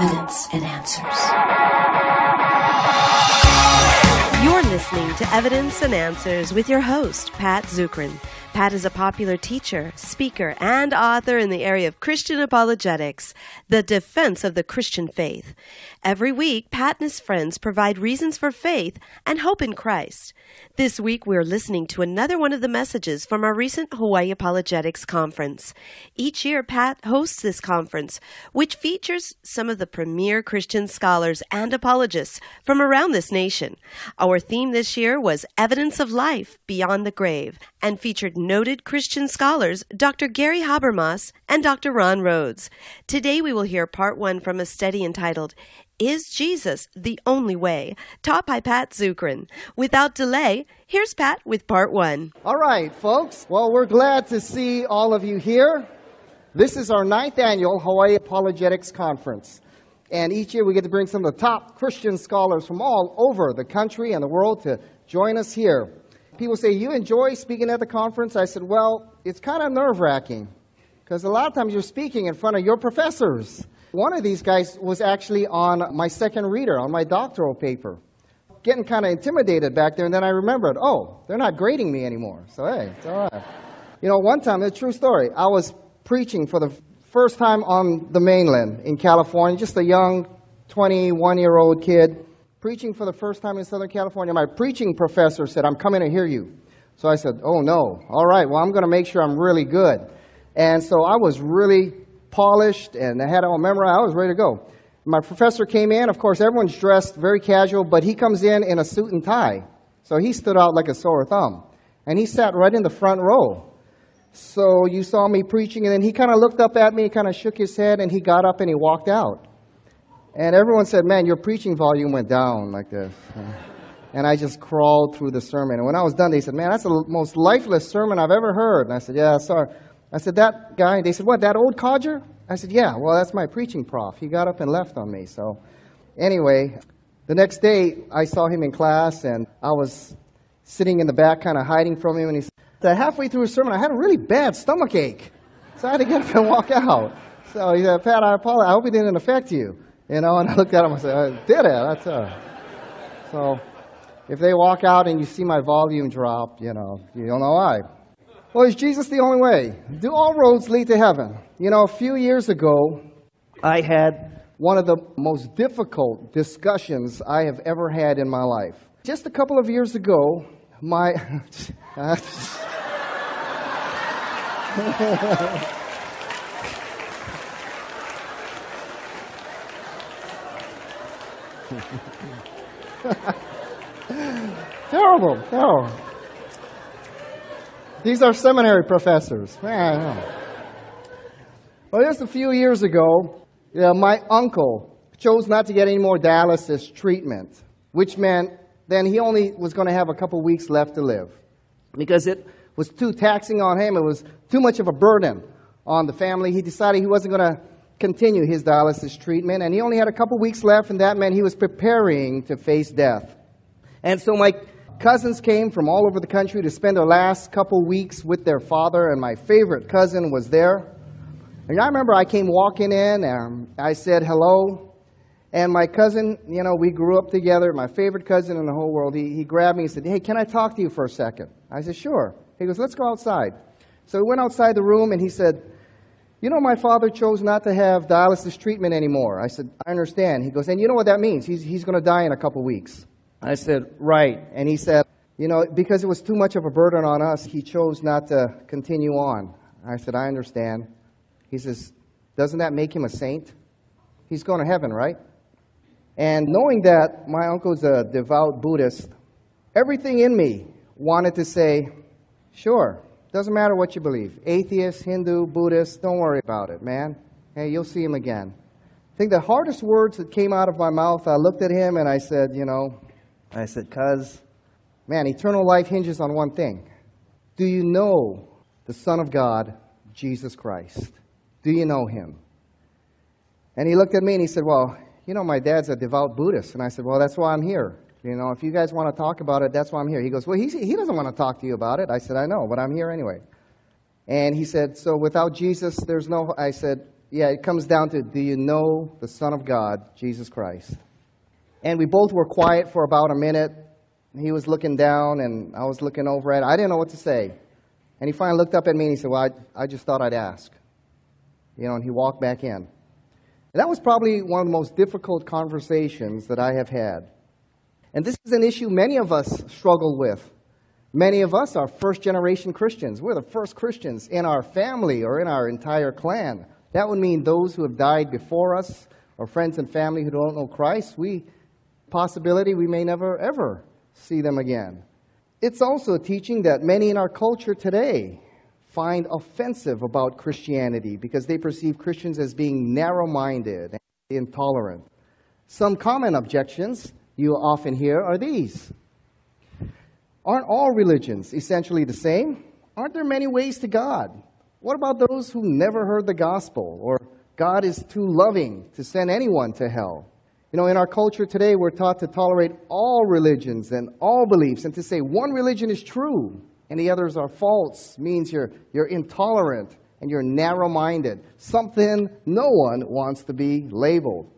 Evidence and Answers. You're listening to Evidence and Answers with your host, Pat Zukeran. Pat is a popular teacher, speaker, and author in the area of Christian apologetics, the defense of the Christian faith. Every week, Pat and his friends provide reasons for faith and hope in Christ. This week, we're listening to another one of the messages from our recent Hawaii Apologetics Conference. Each year, Pat hosts this conference, which features some of the premier Christian scholars and apologists from around this nation. Our theme this year was Evidence of Life Beyond the Grave and featured noted Christian scholars Dr. Gary Habermas and Dr. Ron Rhodes. Today we will hear part one from a study entitled Is Jesus the Only Way? taught by Pat Zukeran. Without delay, here's Pat with part one. All right, folks. Well, we're glad to see all of you here. This is our ninth annual Hawaii Apologetics Conference. And each year we get to bring some of the top Christian scholars from all over the country and the world to join us here people say, You enjoy speaking at the conference? I said, Well, it's kind of nerve wracking because a lot of times you're speaking in front of your professors. One of these guys was actually on my second reader, on my doctoral paper. Getting kind of intimidated back there, and then I remembered, oh, they're not grading me anymore. So, hey, it's all right. You know, one time, a true story, I was preaching for the first time on the mainland in California, just a young 21 year old kid preaching for the first time in Southern California. My preaching professor said, I'm coming to hear you. So I said, Oh no. All right, well, I'm going to make sure I'm really good. And so I was really polished and I had it all memorized. I was ready to go. My professor came in. Of course, everyone's dressed very casual, but he comes in in a suit and tie. So he stood out like a sore thumb. And he sat right in the front row. So you saw me preaching, and then he kind of looked up at me, kind of shook his head, and he got up and he walked out. And everyone said, Man, your preaching volume went down like this. And I just crawled through the sermon. And when I was done, they said, Man, that's the most lifeless sermon I've ever heard. And I said, Yeah, sorry. I said, That guy, they said, What, that old codger? I said, Yeah, well, that's my preaching prof. He got up and left on me. So, anyway, the next day, I saw him in class, and I was sitting in the back, kind of hiding from him. And he said, Halfway through his sermon, I had a really bad stomach ache. So I had to get up and walk out. So he said, Pat, I apologize. I hope it didn't affect you. You know, and I looked at him and said, I did it. That's uh. So if they walk out and you see my volume drop, you know, you don't know why. Well, is Jesus the only way? Do all roads lead to heaven? You know, a few years ago, I had one of the most difficult discussions I have ever had in my life. Just a couple of years ago, my. terrible, terrible. These are seminary professors. Well, just a few years ago, uh, my uncle chose not to get any more dialysis treatment, which meant then he only was going to have a couple weeks left to live because it was too taxing on him. It was too much of a burden on the family. He decided he wasn't going to continue his dialysis treatment, and he only had a couple weeks left, and that meant he was preparing to face death. And so my cousins came from all over the country to spend their last couple weeks with their father, and my favorite cousin was there. And I remember I came walking in, and I said hello, and my cousin, you know, we grew up together, my favorite cousin in the whole world, he, he grabbed me and said, Hey, can I talk to you for a second? I said, Sure. He goes, Let's go outside. So we went outside the room, and he said, you know, my father chose not to have dialysis treatment anymore. I said, I understand. He goes, And you know what that means? He's, he's going to die in a couple weeks. I said, Right. And he said, You know, because it was too much of a burden on us, he chose not to continue on. I said, I understand. He says, Doesn't that make him a saint? He's going to heaven, right? And knowing that my uncle's a devout Buddhist, everything in me wanted to say, Sure, doesn't matter what you believe. Atheist, Hindu, Buddhist, don't worry about it, man. Hey, you'll see him again. I think the hardest words that came out of my mouth, I looked at him and I said, you know, I said, cuz, man, eternal life hinges on one thing. Do you know the Son of God, Jesus Christ? Do you know him? And he looked at me and he said, well, you know, my dad's a devout Buddhist. And I said, well, that's why I'm here. You know, if you guys want to talk about it, that's why I'm here. He goes, Well, he, he doesn't want to talk to you about it. I said, I know, but I'm here anyway. And he said, So without Jesus, there's no. I said, yeah, it comes down to do you know the Son of God, Jesus Christ? And we both were quiet for about a minute. He was looking down, and I was looking over at it. I didn't know what to say. And he finally looked up at me and he said, Well, I, I just thought I'd ask. You know, and he walked back in. And that was probably one of the most difficult conversations that I have had. And this is an issue many of us struggle with. Many of us are first generation Christians. We're the first Christians in our family or in our entire clan. That would mean those who have died before us or friends and family who don't know Christ, we possibility we may never ever see them again. It's also a teaching that many in our culture today find offensive about Christianity because they perceive Christians as being narrow minded and intolerant. Some common objections you often hear are these Aren't all religions essentially the same? Aren't there many ways to God? What about those who never heard the gospel or God is too loving to send anyone to hell? You know, in our culture today, we're taught to tolerate all religions and all beliefs, and to say one religion is true and the others are false means you're, you're intolerant and you're narrow minded, something no one wants to be labeled.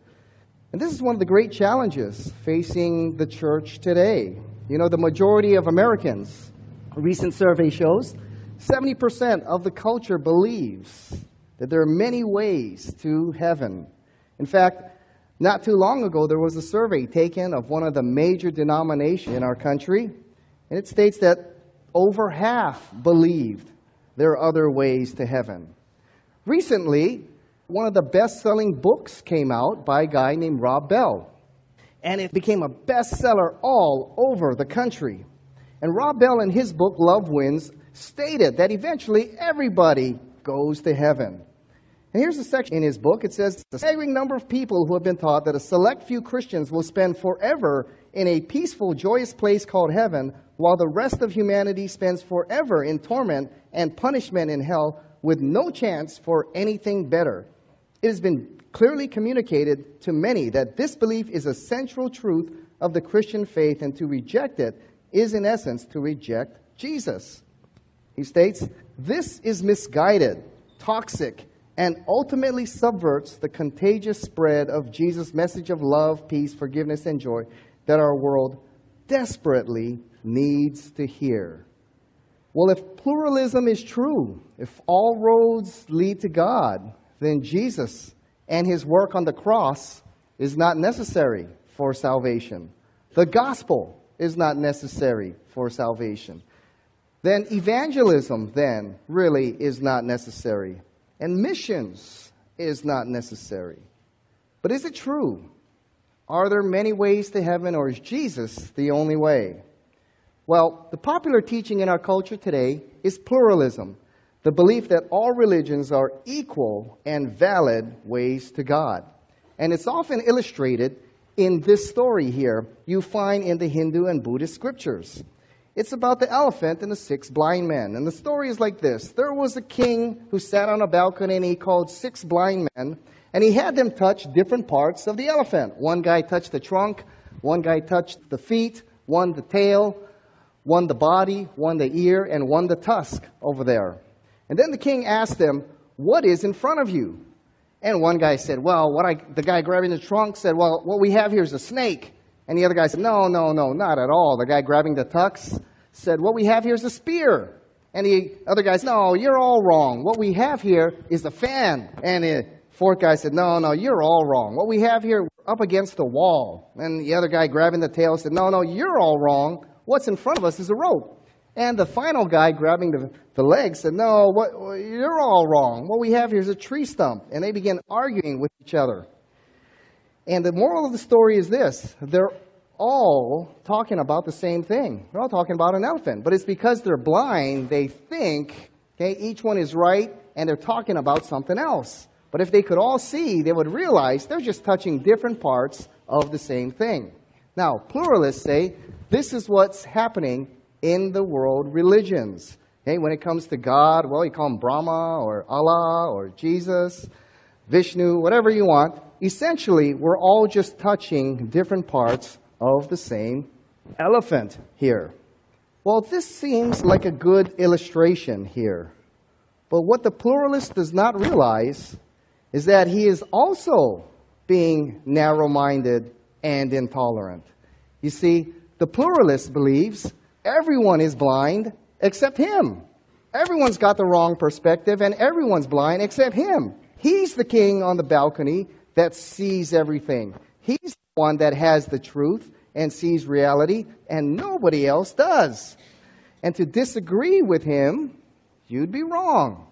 And this is one of the great challenges facing the church today. You know, the majority of Americans, a recent survey shows, 70% of the culture believes that there are many ways to heaven. In fact, not too long ago, there was a survey taken of one of the major denominations in our country, and it states that over half believed there are other ways to heaven. Recently, one of the best selling books came out by a guy named Rob Bell, and it became a bestseller all over the country. And Rob Bell, in his book, Love Wins, stated that eventually everybody goes to heaven. And here's a section in his book. It says, The staggering number of people who have been taught that a select few Christians will spend forever in a peaceful, joyous place called heaven, while the rest of humanity spends forever in torment and punishment in hell with no chance for anything better. It has been clearly communicated to many that this belief is a central truth of the Christian faith, and to reject it is, in essence, to reject Jesus. He states, This is misguided, toxic, and ultimately subverts the contagious spread of Jesus' message of love, peace, forgiveness, and joy that our world desperately needs to hear. Well, if pluralism is true, if all roads lead to God, then Jesus and his work on the cross is not necessary for salvation. The gospel is not necessary for salvation. Then evangelism then really is not necessary and missions is not necessary. But is it true? Are there many ways to heaven, or is Jesus the only way? Well, the popular teaching in our culture today is pluralism the belief that all religions are equal and valid ways to God. And it's often illustrated in this story here you find in the Hindu and Buddhist scriptures. It's about the elephant and the six blind men. And the story is like this There was a king who sat on a balcony and he called six blind men, and he had them touch different parts of the elephant. One guy touched the trunk, one guy touched the feet, one the tail, one the body, one the ear, and one the tusk over there. And then the king asked them, What is in front of you? And one guy said, Well, what I, the guy grabbing the trunk said, Well, what we have here is a snake. And the other guy said, No, no, no, not at all. The guy grabbing the tux said, What we have here is a spear. And the other guy said, No, you're all wrong. What we have here is a fan. And the fourth guy said, No, no, you're all wrong. What we have here, up against the wall. And the other guy grabbing the tail said, No, no, you're all wrong. What's in front of us is a rope. And the final guy grabbing the, the leg said, No, what, you're all wrong. What we have here is a tree stump. And they began arguing with each other. And the moral of the story is this they're all talking about the same thing. They're all talking about an elephant. But it's because they're blind, they think, okay, each one is right, and they're talking about something else. But if they could all see, they would realize they're just touching different parts of the same thing. Now, pluralists say this is what's happening in the world religions. Okay, when it comes to God, well, you call him Brahma or Allah or Jesus, Vishnu, whatever you want essentially, we're all just touching different parts of the same elephant here. Well, this seems like a good illustration here. But what the pluralist does not realize is that he is also being narrow minded and intolerant. You see, the pluralist believes everyone is blind except him. Everyone's got the wrong perspective, and everyone's blind except him. He's the king on the balcony that sees everything. He's the one that has the truth and sees reality, and nobody else does. And to disagree with him, you'd be wrong.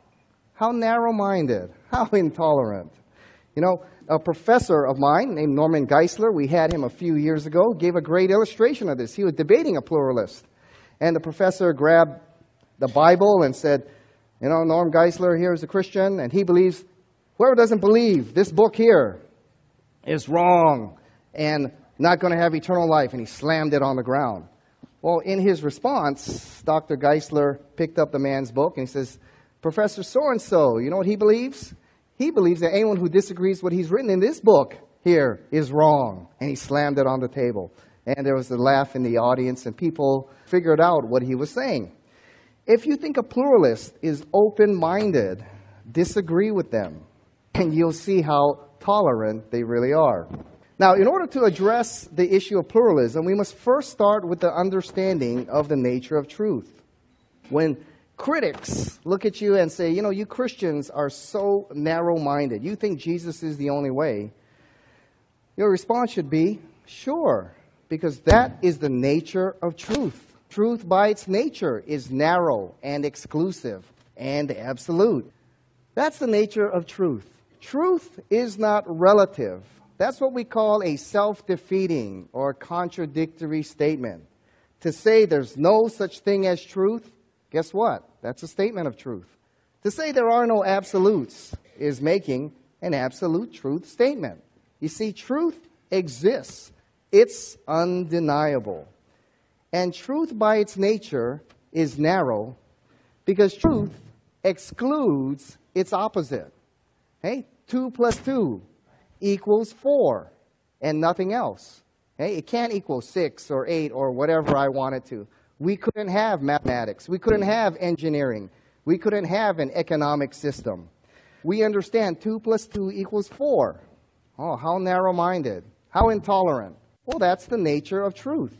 How narrow minded, how intolerant. You know, a professor of mine named Norman Geisler, we had him a few years ago, gave a great illustration of this. He was debating a pluralist. And the professor grabbed the Bible and said, You know, Norm Geisler here is a Christian, and he believes whoever doesn't believe this book here is wrong and not going to have eternal life. And he slammed it on the ground. Well, in his response, Dr. Geisler picked up the man's book and he says, Professor so and so, you know what he believes? He believes that anyone who disagrees what he's written in this book here is wrong. And he slammed it on the table. And there was a laugh in the audience, and people figured out what he was saying. If you think a pluralist is open minded, disagree with them, and you'll see how tolerant they really are. Now, in order to address the issue of pluralism, we must first start with the understanding of the nature of truth. When critics look at you and say, you know, you Christians are so narrow minded, you think Jesus is the only way, your response should be, sure, because that is the nature of truth. Truth, by its nature, is narrow and exclusive and absolute. That's the nature of truth. Truth is not relative. That's what we call a self defeating or contradictory statement. To say there's no such thing as truth, guess what? That's a statement of truth. To say there are no absolutes is making an absolute truth statement. You see, truth exists, it's undeniable. And truth, by its nature, is narrow because truth excludes its opposite. Hey, 2 plus 2 equals 4 and nothing else. Hey, it can't equal 6 or 8 or whatever I want it to. We couldn't have mathematics. We couldn't have engineering. We couldn't have an economic system. We understand 2 plus 2 equals 4. Oh, how narrow minded. How intolerant. Well, that's the nature of truth.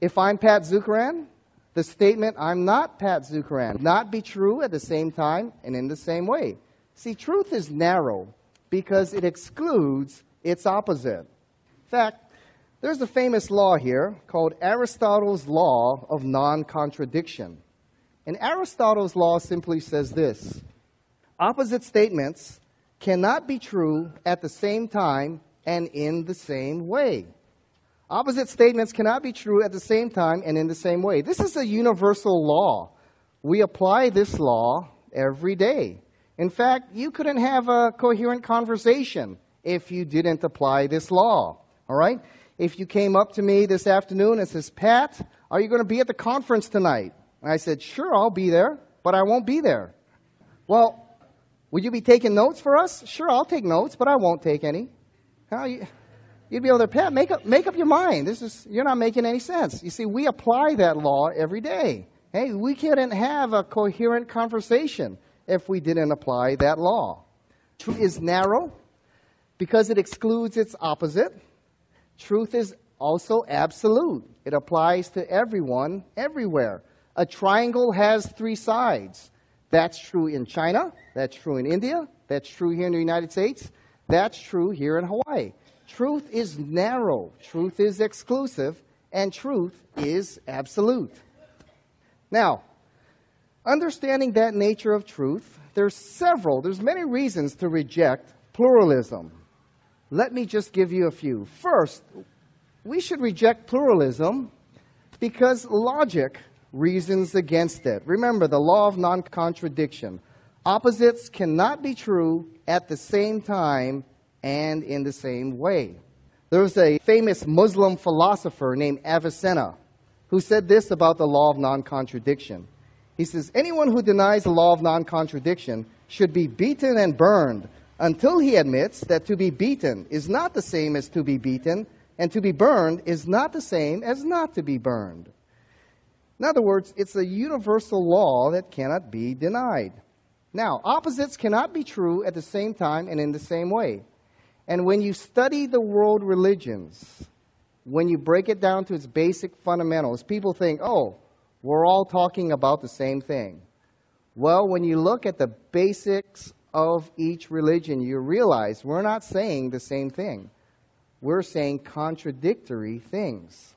If I'm Pat Zukeran, the statement, I'm not Pat Zukeran, not be true at the same time and in the same way. See, truth is narrow because it excludes its opposite. In fact, there's a famous law here called Aristotle's Law of Non Contradiction. And Aristotle's law simply says this opposite statements cannot be true at the same time and in the same way. Opposite statements cannot be true at the same time and in the same way. This is a universal law. We apply this law every day. In fact, you couldn't have a coherent conversation if you didn't apply this law. All right? If you came up to me this afternoon and says, "Pat, are you going to be at the conference tonight?" And I said, "Sure, I'll be there, but I won't be there." Well, would you be taking notes for us? Sure, I'll take notes, but I won't take any. How you You'd be able to, make up, make up your mind. This is, you're not making any sense. You see, we apply that law every day. Hey, we couldn't have a coherent conversation if we didn't apply that law. Truth is narrow because it excludes its opposite. Truth is also absolute. It applies to everyone, everywhere. A triangle has three sides. That's true in China. That's true in India. That's true here in the United States. That's true here in Hawaii. Truth is narrow, truth is exclusive, and truth is absolute. Now, understanding that nature of truth, there's several, there's many reasons to reject pluralism. Let me just give you a few. First, we should reject pluralism because logic reasons against it. Remember the law of non contradiction. Opposites cannot be true at the same time and in the same way. There was a famous Muslim philosopher named Avicenna who said this about the law of non contradiction. He says, Anyone who denies the law of non contradiction should be beaten and burned until he admits that to be beaten is not the same as to be beaten, and to be burned is not the same as not to be burned. In other words, it's a universal law that cannot be denied. Now, opposites cannot be true at the same time and in the same way. And when you study the world religions, when you break it down to its basic fundamentals, people think, oh, we're all talking about the same thing. Well, when you look at the basics of each religion, you realize we're not saying the same thing. We're saying contradictory things.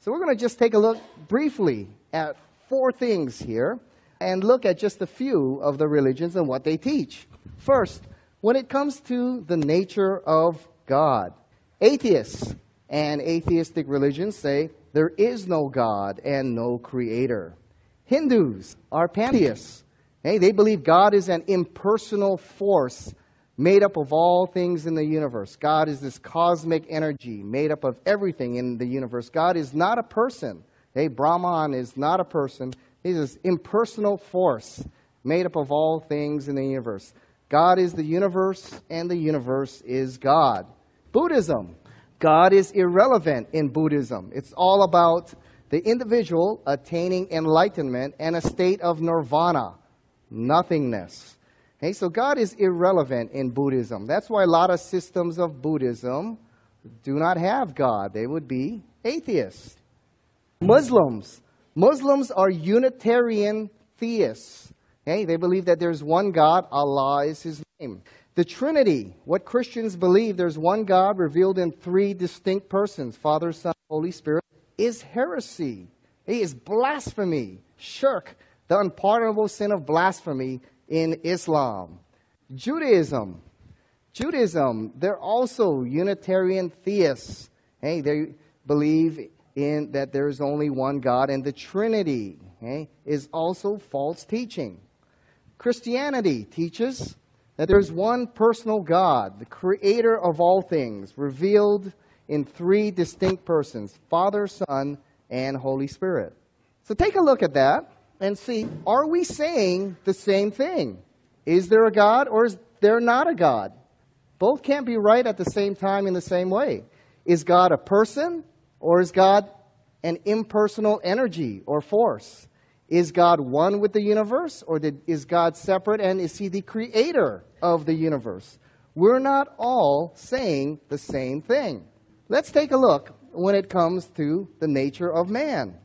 So we're going to just take a look briefly at four things here and look at just a few of the religions and what they teach. First, when it comes to the nature of God, atheists and atheistic religions say there is no God and no creator. Hindus are pantheists. Hey, they believe God is an impersonal force made up of all things in the universe. God is this cosmic energy made up of everything in the universe. God is not a person. Hey, Brahman is not a person. He's this impersonal force made up of all things in the universe. God is the universe, and the universe is God. Buddhism. God is irrelevant in Buddhism. It's all about the individual attaining enlightenment and a state of nirvana, nothingness. Okay, so God is irrelevant in Buddhism. That's why a lot of systems of Buddhism do not have God. They would be atheists. Muslims. Muslims are Unitarian theists. Okay? They believe that there's one God, Allah is his name. The Trinity, what Christians believe there's one God revealed in three distinct persons, Father, Son, Holy Spirit, is heresy. It is blasphemy, shirk, the unpardonable sin of blasphemy in Islam. Judaism. Judaism, they're also Unitarian theists. Hey, they believe in that there is only one God, and the Trinity okay, is also false teaching. Christianity teaches that there's one personal God, the creator of all things, revealed in three distinct persons Father, Son, and Holy Spirit. So take a look at that and see are we saying the same thing? Is there a God or is there not a God? Both can't be right at the same time in the same way. Is God a person or is God an impersonal energy or force? Is God one with the universe or did, is God separate and is he the creator of the universe? We're not all saying the same thing. Let's take a look when it comes to the nature of man.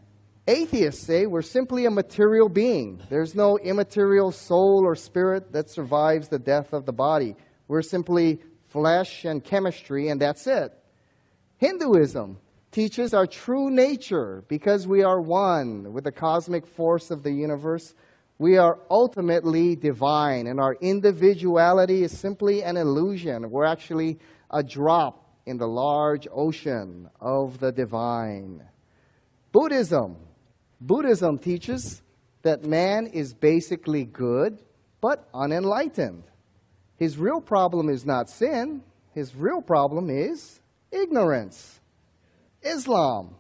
Atheists say we're simply a material being. There's no immaterial soul or spirit that survives the death of the body. We're simply flesh and chemistry, and that's it. Hinduism teaches our true nature because we are one with the cosmic force of the universe. We are ultimately divine, and our individuality is simply an illusion. We're actually a drop in the large ocean of the divine. Buddhism. Buddhism teaches that man is basically good but unenlightened. His real problem is not sin, his real problem is ignorance. Islam.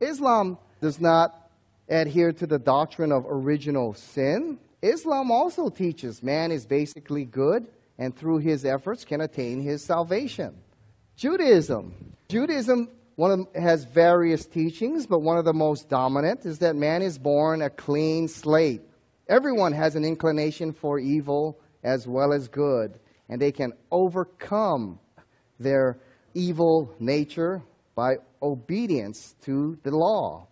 Islam does not adhere to the doctrine of original sin. Islam also teaches man is basically good and through his efforts can attain his salvation. Judaism. Judaism one of, has various teachings, but one of the most dominant is that man is born a clean slate. Everyone has an inclination for evil as well as good, and they can overcome their evil nature by obedience to the law.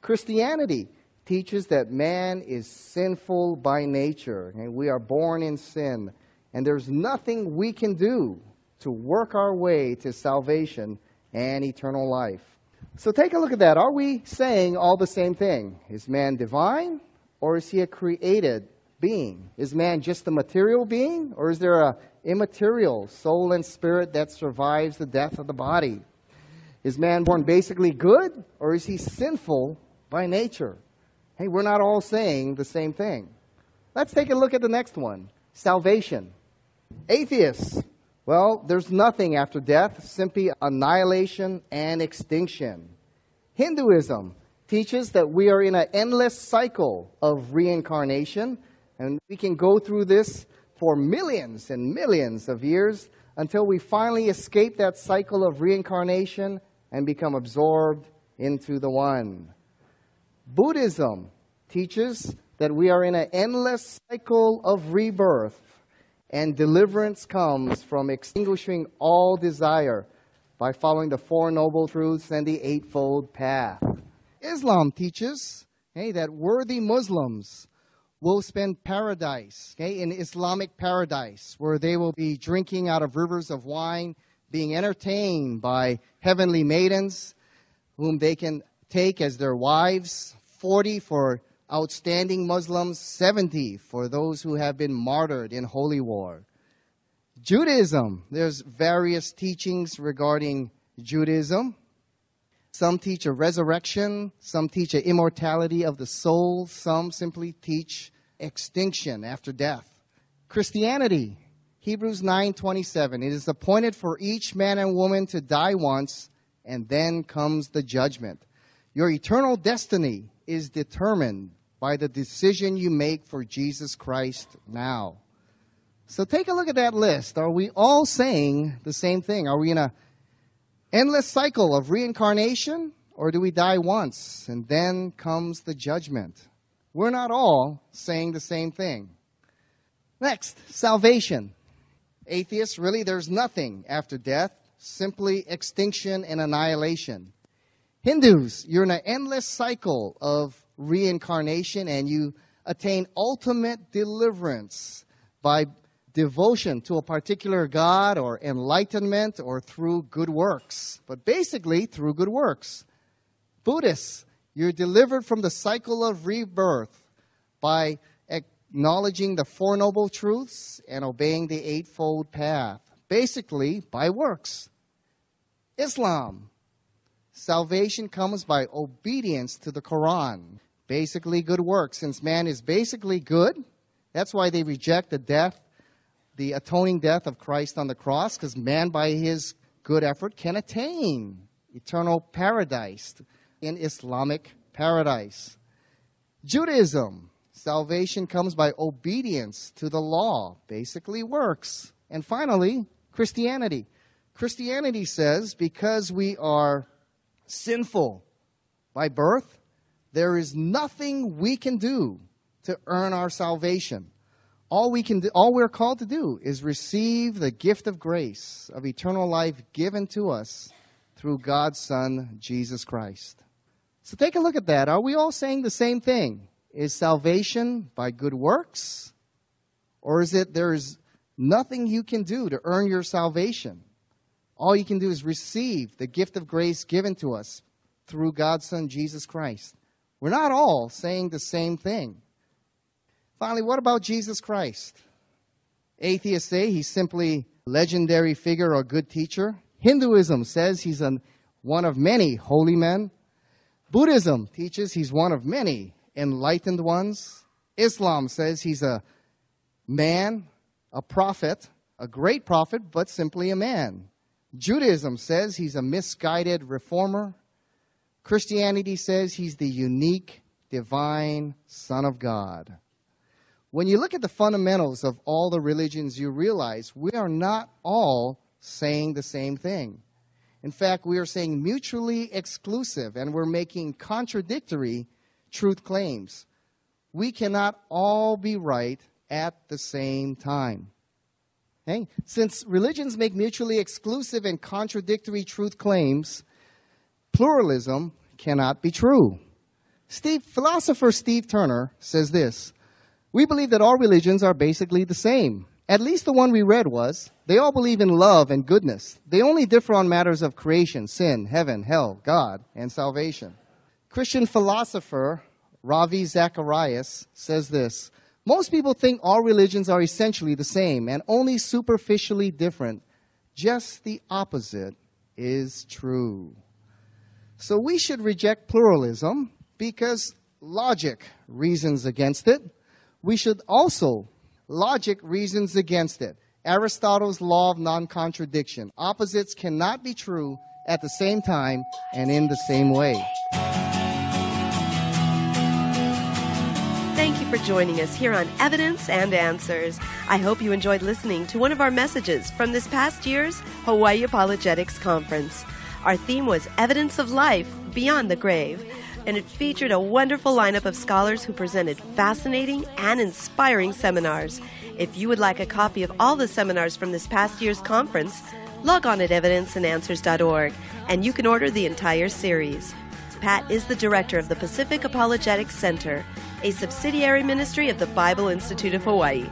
Christianity teaches that man is sinful by nature, and we are born in sin, and there's nothing we can do to work our way to salvation and eternal life. So take a look at that. Are we saying all the same thing? Is man divine or is he a created being? Is man just a material being or is there a immaterial soul and spirit that survives the death of the body? Is man born basically good or is he sinful by nature? Hey, we're not all saying the same thing. Let's take a look at the next one salvation. Atheists well, there's nothing after death, simply annihilation and extinction. Hinduism teaches that we are in an endless cycle of reincarnation, and we can go through this for millions and millions of years until we finally escape that cycle of reincarnation and become absorbed into the one. Buddhism teaches that we are in an endless cycle of rebirth, and deliverance comes from extinguishing all desire by following the Four Noble Truths and the Eightfold Path. Islam teaches that worthy Muslims will spend paradise, okay, in Islamic paradise, where they will be drinking out of rivers of wine, being entertained by heavenly maidens, whom they can take as their wives, 40 for outstanding Muslims, 70 for those who have been martyred in holy war. Judaism, there's various teachings regarding Judaism. Some teach a resurrection, some teach an immortality of the soul, some simply teach extinction after death. Christianity, Hebrews 9:27, it is appointed for each man and woman to die once and then comes the judgment. Your eternal destiny is determined by the decision you make for Jesus Christ now. So take a look at that list. Are we all saying the same thing? Are we in a endless cycle of reincarnation or do we die once and then comes the judgment? We're not all saying the same thing. Next, salvation. Atheists, really, there's nothing after death, simply extinction and annihilation. Hindus, you're in an endless cycle of reincarnation and you attain ultimate deliverance by devotion to a particular God or enlightenment or through good works. But basically, through good works. Buddhists, you're delivered from the cycle of rebirth by acknowledging the Four Noble Truths and obeying the Eightfold Path. Basically, by works. Islam, Salvation comes by obedience to the Quran. Basically, good works. Since man is basically good, that's why they reject the death, the atoning death of Christ on the cross, because man, by his good effort, can attain eternal paradise in Islamic paradise. Judaism, salvation comes by obedience to the law, basically works. And finally, Christianity. Christianity says because we are sinful by birth, there is nothing we can do to earn our salvation. All we can do, all we're called to do is receive the gift of grace of eternal life given to us through God's Son, Jesus Christ. So take a look at that. Are we all saying the same thing? Is salvation by good works? Or is it there is nothing you can do to earn your salvation? All you can do is receive the gift of grace given to us through God's Son, Jesus Christ. We're not all saying the same thing. Finally, what about Jesus Christ? Atheists say he's simply a legendary figure or good teacher. Hinduism says he's an, one of many holy men. Buddhism teaches he's one of many enlightened ones. Islam says he's a man, a prophet, a great prophet, but simply a man. Judaism says he's a misguided reformer. Christianity says he's the unique divine Son of God. When you look at the fundamentals of all the religions, you realize we are not all saying the same thing. In fact, we are saying mutually exclusive and we're making contradictory truth claims. We cannot all be right at the same time. Okay? Since religions make mutually exclusive and contradictory truth claims, pluralism cannot be true. Steve, philosopher Steve Turner says this We believe that all religions are basically the same. At least the one we read was. They all believe in love and goodness. They only differ on matters of creation, sin, heaven, hell, God, and salvation. Christian philosopher Ravi Zacharias says this most people think all religions are essentially the same and only superficially different. Just the opposite is true. So we should reject pluralism because logic reasons against it. We should also, logic reasons against it. Aristotle's law of non contradiction. Opposites cannot be true at the same time and in the same way. Joining us here on Evidence and Answers. I hope you enjoyed listening to one of our messages from this past year's Hawaii Apologetics Conference. Our theme was Evidence of Life Beyond the Grave. and it featured a wonderful lineup of scholars who presented fascinating and inspiring seminars. If you would like a copy of all the seminars from this past year's conference, log on at evidenceandanswers.org and you can order the entire series. Pat is the director of the Pacific Apologetics Center, a subsidiary ministry of the Bible Institute of Hawaii.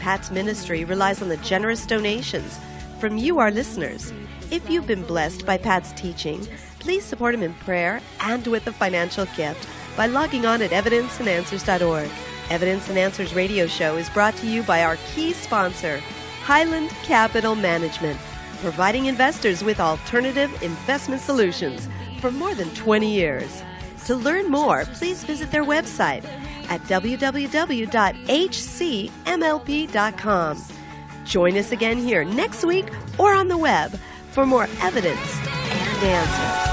Pat's ministry relies on the generous donations from you, our listeners. If you've been blessed by Pat's teaching, please support him in prayer and with a financial gift by logging on at evidenceandanswers.org. Evidence and Answers radio show is brought to you by our key sponsor, Highland Capital Management, providing investors with alternative investment solutions for more than 20 years. To learn more, please visit their website at www.hcmlp.com. Join us again here next week or on the web for more evidence and answers.